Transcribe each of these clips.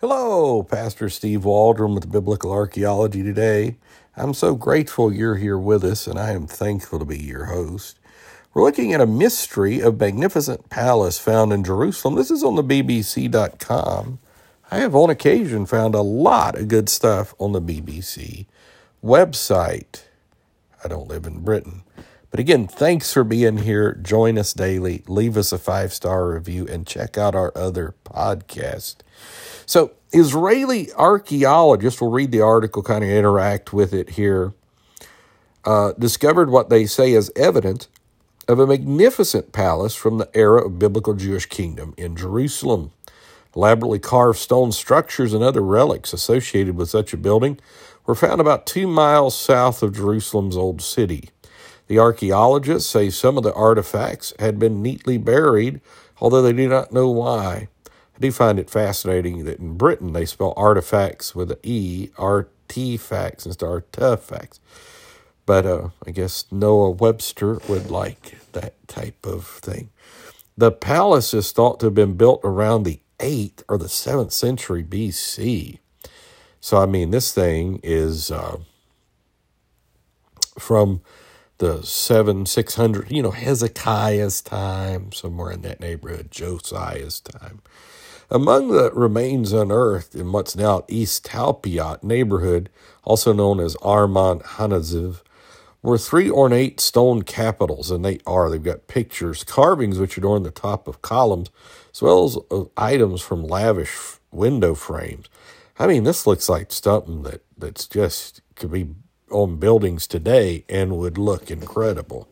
Hello, Pastor Steve Waldron with Biblical Archaeology today. I'm so grateful you're here with us, and I am thankful to be your host. We're looking at a mystery of magnificent palace found in Jerusalem. This is on the BBC.com. I have on occasion found a lot of good stuff on the BBC website. I don't live in Britain. But again, thanks for being here. Join us daily. Leave us a five star review and check out our other podcast. So, Israeli archaeologists, will read the article, kind of interact with it here, uh, discovered what they say is evidence of a magnificent palace from the era of biblical Jewish kingdom in Jerusalem. Elaborately carved stone structures and other relics associated with such a building were found about two miles south of Jerusalem's old city. The archaeologists say some of the artifacts had been neatly buried, although they do not know why. Do find it fascinating that in Britain they spell artifacts with an E, artifacts instead of artifacts. But uh, I guess Noah Webster would like that type of thing. The palace is thought to have been built around the 8th or the 7th century BC. So, I mean, this thing is uh, from the seven, six hundred, you know, Hezekiah's time, somewhere in that neighborhood, Josiah's time. Among the remains unearthed in what's now East Talpiot neighborhood, also known as Armon Hanaziv, were three ornate stone capitals, and they are. They've got pictures, carvings which adorn the top of columns, as well as uh, items from lavish window frames. I mean, this looks like something that, that's just could be on buildings today and would look incredible.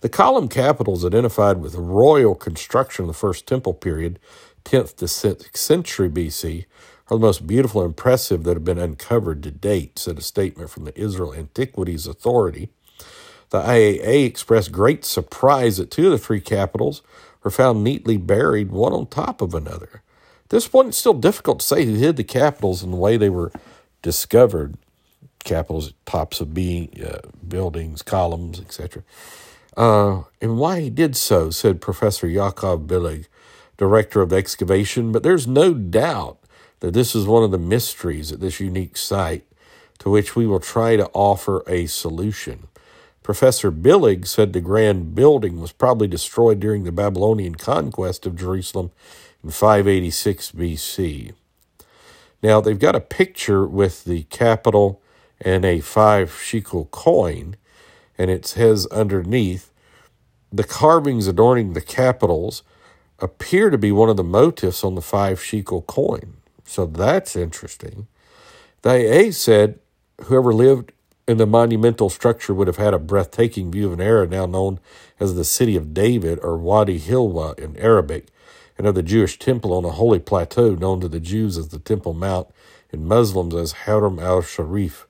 The column capitals identified with royal construction of the First Temple period, 10th to 6th century BC, are the most beautiful and impressive that have been uncovered to date, said a statement from the Israel Antiquities Authority. The IAA expressed great surprise that two of the three capitals were found neatly buried, one on top of another. At this point, it's still difficult to say who hid the capitals and the way they were discovered capitals, tops of B uh, buildings, columns, etc. Uh, and why he did so, said Professor Yaakov Billig, director of excavation. But there's no doubt that this is one of the mysteries at this unique site to which we will try to offer a solution. Professor Billig said the grand building was probably destroyed during the Babylonian conquest of Jerusalem in 586 BC. Now, they've got a picture with the capital and a five shekel coin, and it says underneath, the carvings adorning the capitals appear to be one of the motifs on the five shekel coin. So that's interesting. The IAA said whoever lived in the monumental structure would have had a breathtaking view of an area now known as the City of David or Wadi Hilwa in Arabic, and of the Jewish temple on a holy plateau known to the Jews as the Temple Mount and Muslims as Haram al Sharif.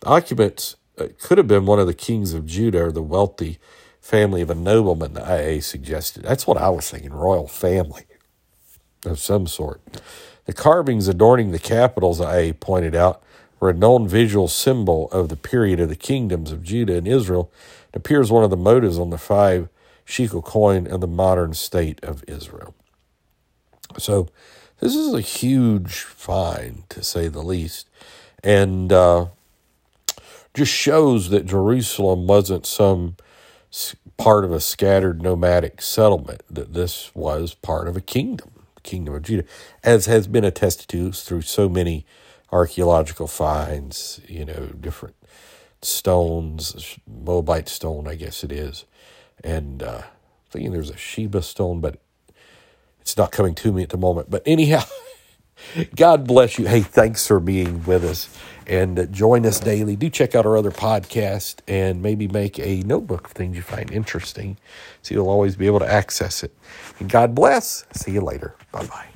The occupants uh, could have been one of the kings of Judah or the wealthy family of a nobleman, the IA suggested. That's what I was thinking, royal family of some sort. The carvings adorning the capitals, IA pointed out, were a known visual symbol of the period of the kingdoms of Judah and Israel. It appears one of the motives on the five shekel coin of the modern state of Israel. So, this is a huge find, to say the least. And uh, just shows that Jerusalem wasn't some part of a scattered nomadic settlement, that this was part of a kingdom, kingdom of Judah, as has been attested to through so many archaeological finds, you know, different stones, Moabite stone, I guess it is. And uh, I thinking there's a Sheba stone, but it's not coming to me at the moment. But anyhow, God bless you. Hey, thanks for being with us and uh, join us daily. Do check out our other podcast and maybe make a notebook of things you find interesting so you'll always be able to access it. And God bless. See you later. Bye bye.